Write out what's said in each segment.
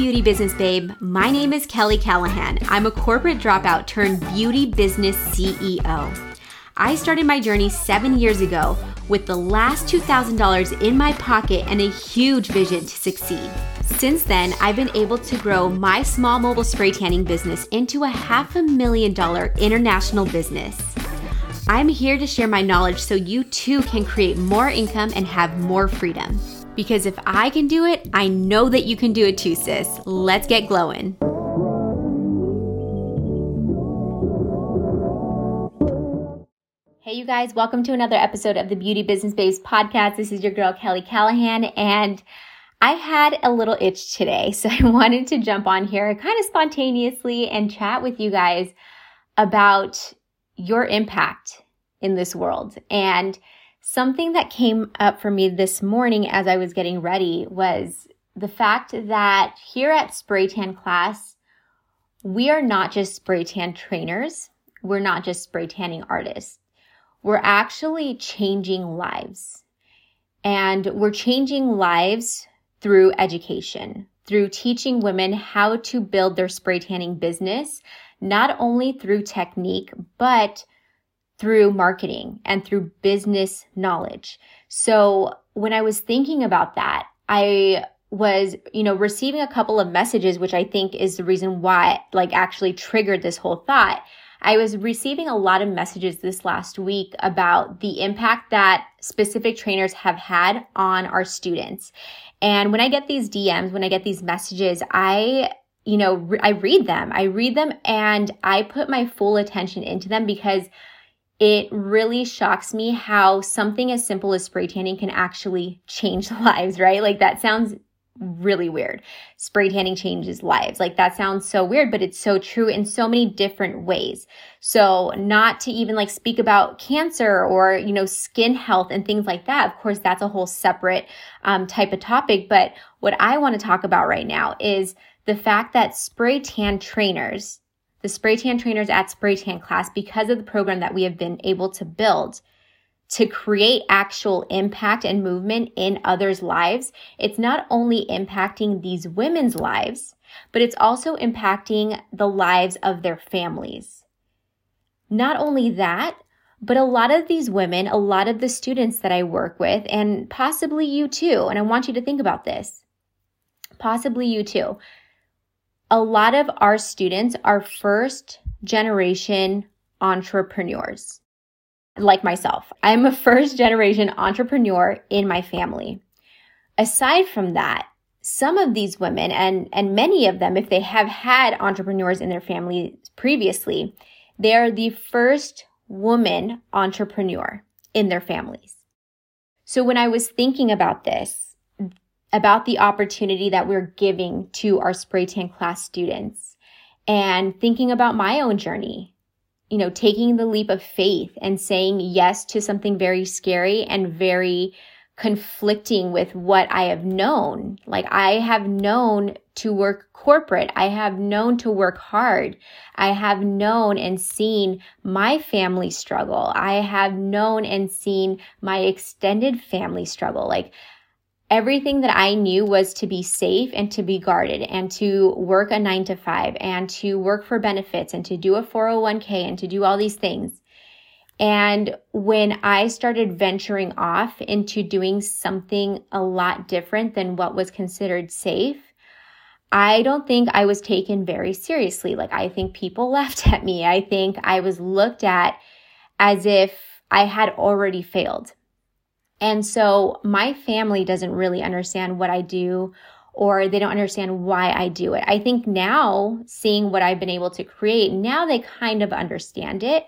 beauty business babe. My name is Kelly Callahan. I'm a corporate dropout turned beauty business CEO. I started my journey seven years ago with the last $2,000 in my pocket and a huge vision to succeed. Since then, I've been able to grow my small mobile spray tanning business into a half a million dollar international business. I'm here to share my knowledge so you too can create more income and have more freedom. Because if I can do it, I know that you can do it too, sis. Let's get glowing. Hey, you guys, welcome to another episode of the Beauty Business Babes podcast. This is your girl, Kelly Callahan, and I had a little itch today, so I wanted to jump on here kind of spontaneously and chat with you guys about your impact in this world. And something that came up for me this morning as I was getting ready was the fact that here at Spray Tan class, we are not just spray tan trainers. We're not just spray tanning artists. We're actually changing lives. And we're changing lives through education, through teaching women how to build their spray tanning business, not only through technique, but through marketing and through business knowledge. So when I was thinking about that, I was, you know, receiving a couple of messages, which I think is the reason why, like, actually triggered this whole thought. I was receiving a lot of messages this last week about the impact that specific trainers have had on our students. And when I get these DMs, when I get these messages, I you know, re- I read them. I read them and I put my full attention into them because it really shocks me how something as simple as spray tanning can actually change lives, right? Like that sounds really weird. Spray tanning changes lives. Like that sounds so weird, but it's so true in so many different ways. So not to even like speak about cancer or, you know, skin health and things like that. Of course, that's a whole separate um, type of topic. But what I want to talk about right now is the fact that spray tan trainers, the spray tan trainers at spray tan class, because of the program that we have been able to build, to create actual impact and movement in others' lives, it's not only impacting these women's lives, but it's also impacting the lives of their families. Not only that, but a lot of these women, a lot of the students that I work with, and possibly you too, and I want you to think about this, possibly you too. A lot of our students are first generation entrepreneurs like myself. I'm a first generation entrepreneur in my family. Aside from that, some of these women and, and many of them, if they have had entrepreneurs in their family previously, they are the first woman entrepreneur in their families. So when I was thinking about this, about the opportunity that we're giving to our spray tan class students and thinking about my own journey you know, taking the leap of faith and saying yes to something very scary and very conflicting with what I have known. Like I have known to work corporate. I have known to work hard. I have known and seen my family struggle. I have known and seen my extended family struggle. Like everything that I knew was to be safe and to be guarded and to work a nine to five and to work for benefits and to do a 401k and to do all these things. And when I started venturing off into doing something a lot different than what was considered safe, I don't think I was taken very seriously. Like, I think people laughed at me. I think I was looked at as if I had already failed. And so my family doesn't really understand what I do or they don't understand why I do it. I think now, seeing what I've been able to create, now they kind of understand it,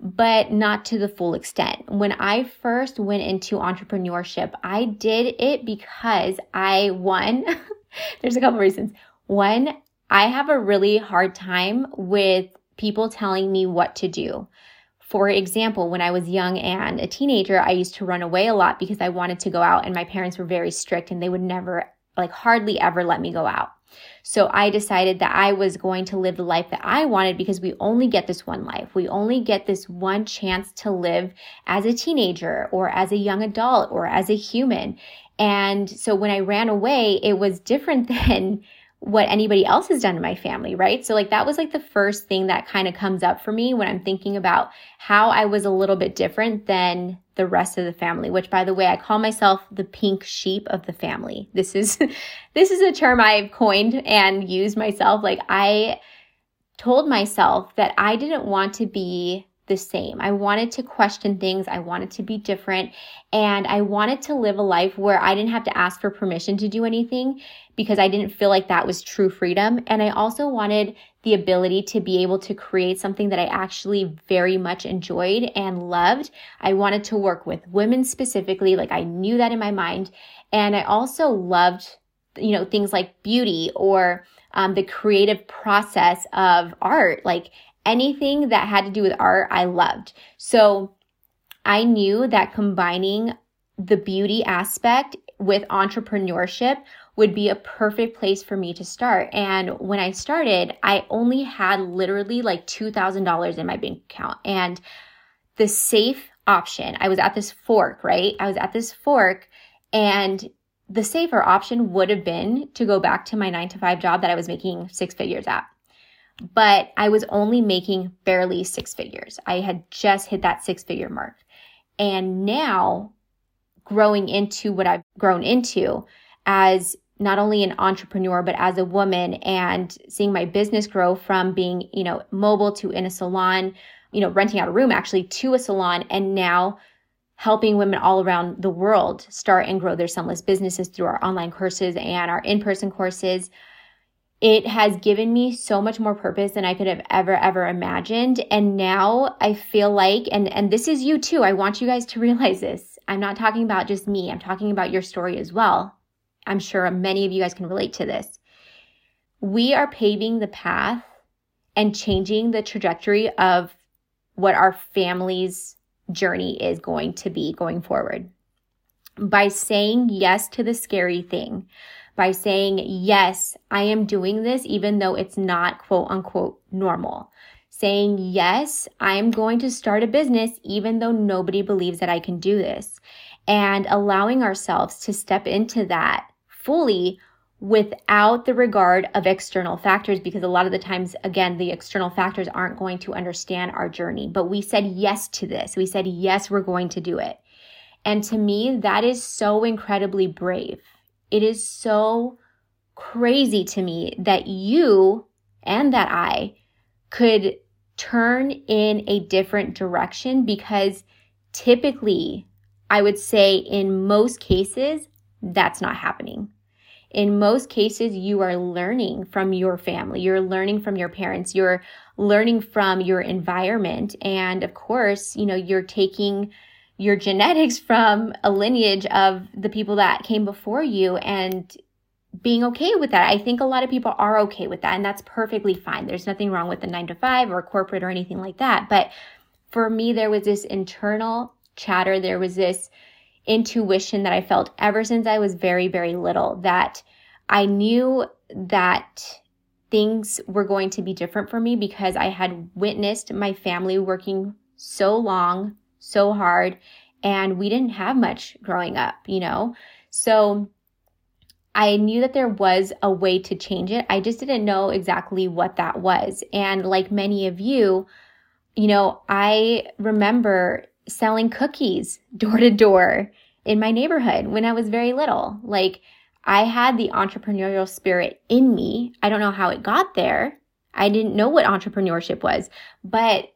but not to the full extent. When I first went into entrepreneurship, I did it because I, one, there's a couple reasons. One, I have a really hard time with people telling me what to do. For example, when I was young and a teenager, I used to run away a lot because I wanted to go out and my parents were very strict and they would never, like hardly ever let me go out. So I decided that I was going to live the life that I wanted because we only get this one life. We only get this one chance to live as a teenager or as a young adult or as a human. And so when I ran away, it was different than what anybody else has done in my family, right? So like that was like the first thing that kind of comes up for me when I'm thinking about how I was a little bit different than the rest of the family, which by the way, I call myself the pink sheep of the family. This is this is a term I've coined and used myself. Like I told myself that I didn't want to be the same. I wanted to question things. I wanted to be different. And I wanted to live a life where I didn't have to ask for permission to do anything because I didn't feel like that was true freedom. And I also wanted the ability to be able to create something that I actually very much enjoyed and loved. I wanted to work with women specifically. Like I knew that in my mind. And I also loved, you know, things like beauty or um, the creative process of art. Like anything that had to do with art, I loved. So I knew that combining the beauty aspect with entrepreneurship would be a perfect place for me to start. And when I started, I only had literally like $2,000 in my bank account. And the safe option, I was at this fork, right? I was at this fork and the safer option would have been to go back to my nine to five job that I was making six figures at but I was only making barely six figures. I had just hit that six figure mark. And now growing into what I've grown into as not only an entrepreneur, but as a woman and seeing my business grow from being, you know, mobile to in a salon, you know, renting out a room actually to a salon and now helping women all around the world start and grow their sunless businesses through our online courses and our in-person courses it has given me so much more purpose than I could have ever, ever imagined. And now I feel like, and, and this is you too. I want you guys to realize this. I'm not talking about just me. I'm talking about your story as well. I'm sure many of you guys can relate to this. We are paving the path and changing the trajectory of what our family's journey is going to be going forward by saying yes to the scary thing, by saying, yes, I am doing this, even though it's not quote unquote normal. Saying, yes, I'm going to start a business, even though nobody believes that I can do this. And allowing ourselves to step into that fully without the regard of external factors because a lot of the times again the external factors aren't going to understand our journey but we said yes to this we said yes we're going to do it and to me that is so incredibly brave it is so crazy to me that you and that I could turn in a different direction because typically, I would say in most cases, that's not happening. In most cases, you are learning from your family, you're learning from your parents, you're learning from your environment. And of course, you know, you're taking your genetics from a lineage of the people that came before you and being okay with that. I think a lot of people are okay with that, and that's perfectly fine. There's nothing wrong with the nine to five or corporate or anything like that. But for me, there was this internal chatter, there was this intuition that I felt ever since I was very, very little that I knew that things were going to be different for me because I had witnessed my family working so long so hard and we didn't have much growing up, you know? So I knew that there was a way to change it. I just didn't know exactly what that was. And like many of you, you know, I remember selling cookies door to door in my neighborhood when I was very little. Like I had the entrepreneurial spirit in me. I don't know how it got there. I didn't know what entrepreneurship was, but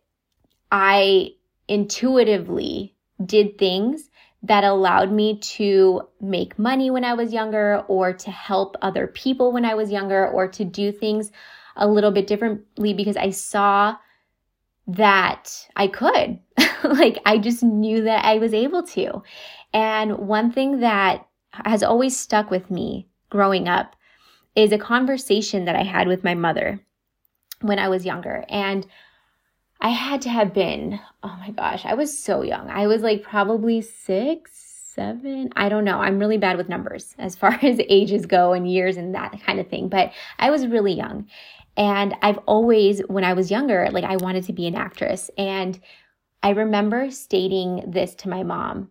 I intuitively did things that allowed me to make money when I was younger or to help other people when I was younger or to do things a little bit differently because I saw that I could. like I just knew that I was able to. And one thing that has always stuck with me growing up is a conversation that I had with my mother when I was younger. And I had to have been, oh my gosh, I was so young. I was like probably six, seven. I don't know. I'm really bad with numbers as far as ages go and years and that kind of thing. But I was really young. And I've always, when I was younger, like I wanted to be an actress. And I remember stating this to my mom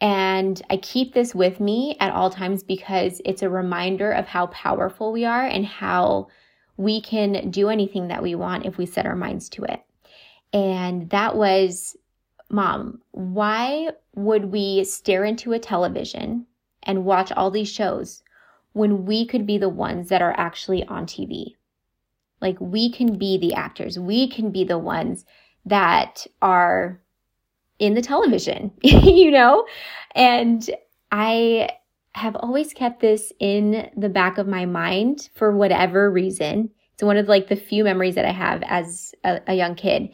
And I keep this with me at all times because it's a reminder of how powerful we are and how we can do anything that we want if we set our minds to it. And that was, Mom, why would we stare into a television and watch all these shows when we could be the ones that are actually on TV? Like, we can be the actors, we can be the ones that are in the television, you know? And I have always kept this in the back of my mind for whatever reason. It's one of like the few memories that I have as a, a young kid.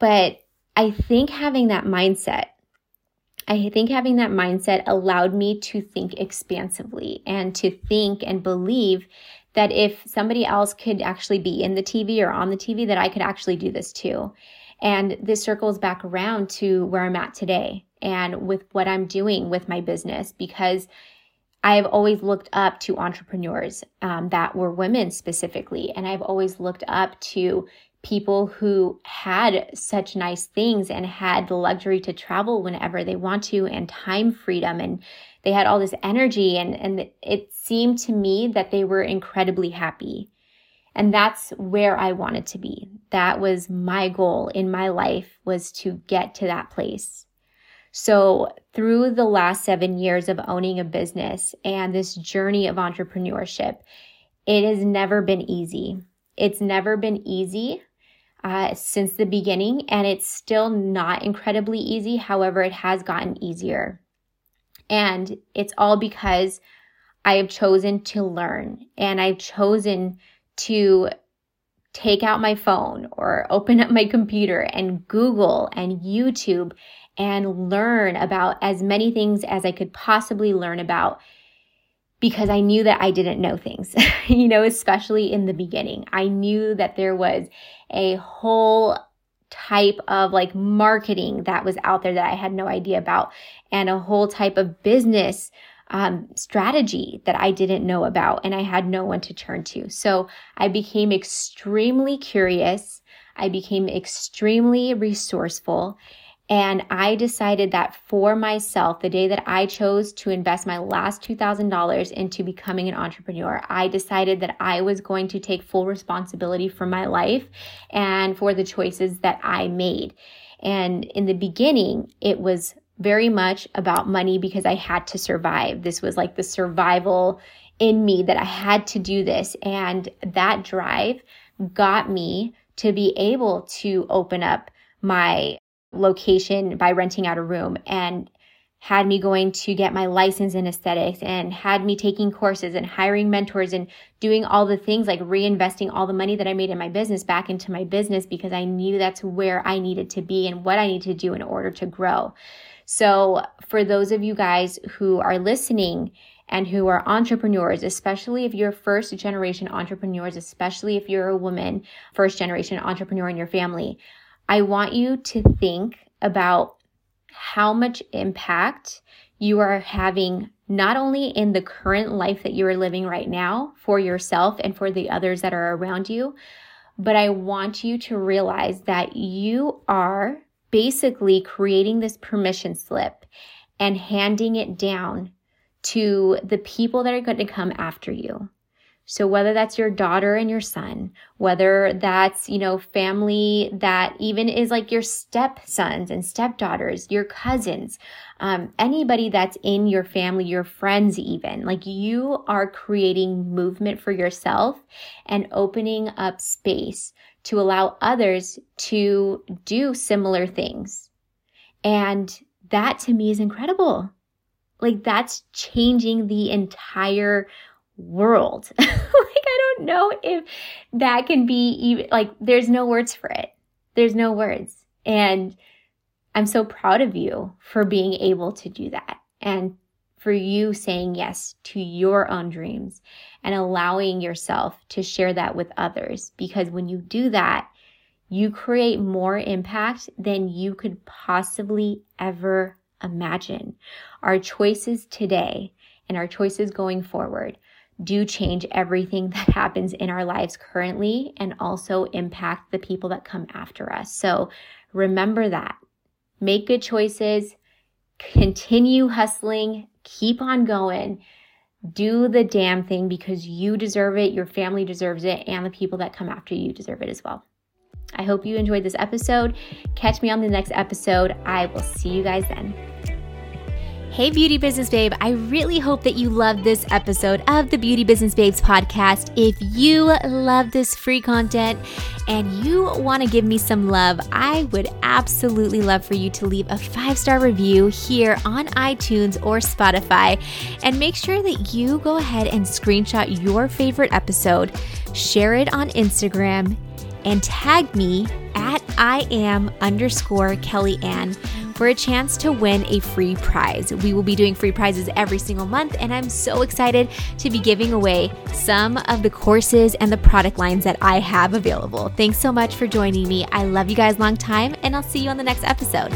But I think having that mindset, I think having that mindset allowed me to think expansively and to think and believe that if somebody else could actually be in the TV or on the TV, that I could actually do this too. And this circles back around to where I'm at today and with what I'm doing with my business because I've always looked up to entrepreneurs um, that were women specifically. And I've always looked up to people who had such nice things and had the luxury to travel whenever they want to and time freedom. And they had all this energy. And, and it seemed to me that they were incredibly happy. And that's where I wanted to be. That was my goal in my life was to get to that place. So through the last seven years of owning a business and this journey of entrepreneurship, it has never been easy. It's never been easy uh, since the beginning, and it's still not incredibly easy. However, it has gotten easier. And it's all because I have chosen to learn and I've chosen to take out my phone or open up my computer and Google and YouTube and learn about as many things as I could possibly learn about because I knew that I didn't know things, you know, especially in the beginning. I knew that there was a whole type of like marketing that was out there that I had no idea about and a whole type of business um, strategy that I didn't know about and I had no one to turn to. So I became extremely curious. I became extremely resourceful. And I decided that for myself, the day that I chose to invest my last $2,000 into becoming an entrepreneur, I decided that I was going to take full responsibility for my life and for the choices that I made. And in the beginning, it was very much about money because I had to survive. This was like the survival in me that I had to do this. And that drive got me to be able to open up my location by renting out a room and had me going to get my license in aesthetics and had me taking courses and hiring mentors and doing all the things like reinvesting all the money that I made in my business back into my business because I knew that's where I needed to be and what I need to do in order to grow. So, for those of you guys who are listening and who are entrepreneurs, especially if you're first generation entrepreneurs, especially if you're a woman, first generation entrepreneur in your family, I want you to think about how much impact you are having not only in the current life that you are living right now for yourself and for the others that are around you, but I want you to realize that you are basically creating this permission slip and handing it down to the people that are going to come after you. So whether that's your daughter and your son, whether that's, you know, family that even is like your stepsons and stepdaughters, your cousins, um, anybody that's in your family, your friends, even like you are creating movement for yourself and opening up space to allow others to do similar things. And that to me is incredible. Like that's changing the entire world. like I don't know if that can be even like there's no words for it. There's no words. And I'm so proud of you for being able to do that and for you saying yes to your own dreams and allowing yourself to share that with others. Because when you do that, you create more impact than you could possibly ever imagine. Our choices today and our choices going forward do change everything that happens in our lives currently and also impact the people that come after us. So remember that. Make good choices, continue hustling, keep on going. Do the damn thing because you deserve it, your family deserves it, and the people that come after you deserve it as well. I hope you enjoyed this episode. Catch me on the next episode. I will see you guys then. Hey, Beauty Business Babe. I really hope that you loved this episode of the Beauty Business Babes podcast. If you love this free content and you want to give me some love, I would absolutely love for you to leave a five star review here on iTunes or Spotify. And make sure that you go ahead and screenshot your favorite episode, share it on Instagram, and tag me at I am underscore Kelly Ann for a chance to win a free prize. We will be doing free prizes every single month, and I'm so excited to be giving away some of the courses and the product lines that I have available. Thanks so much for joining me. I love you guys long time, and I'll see you on the next episode.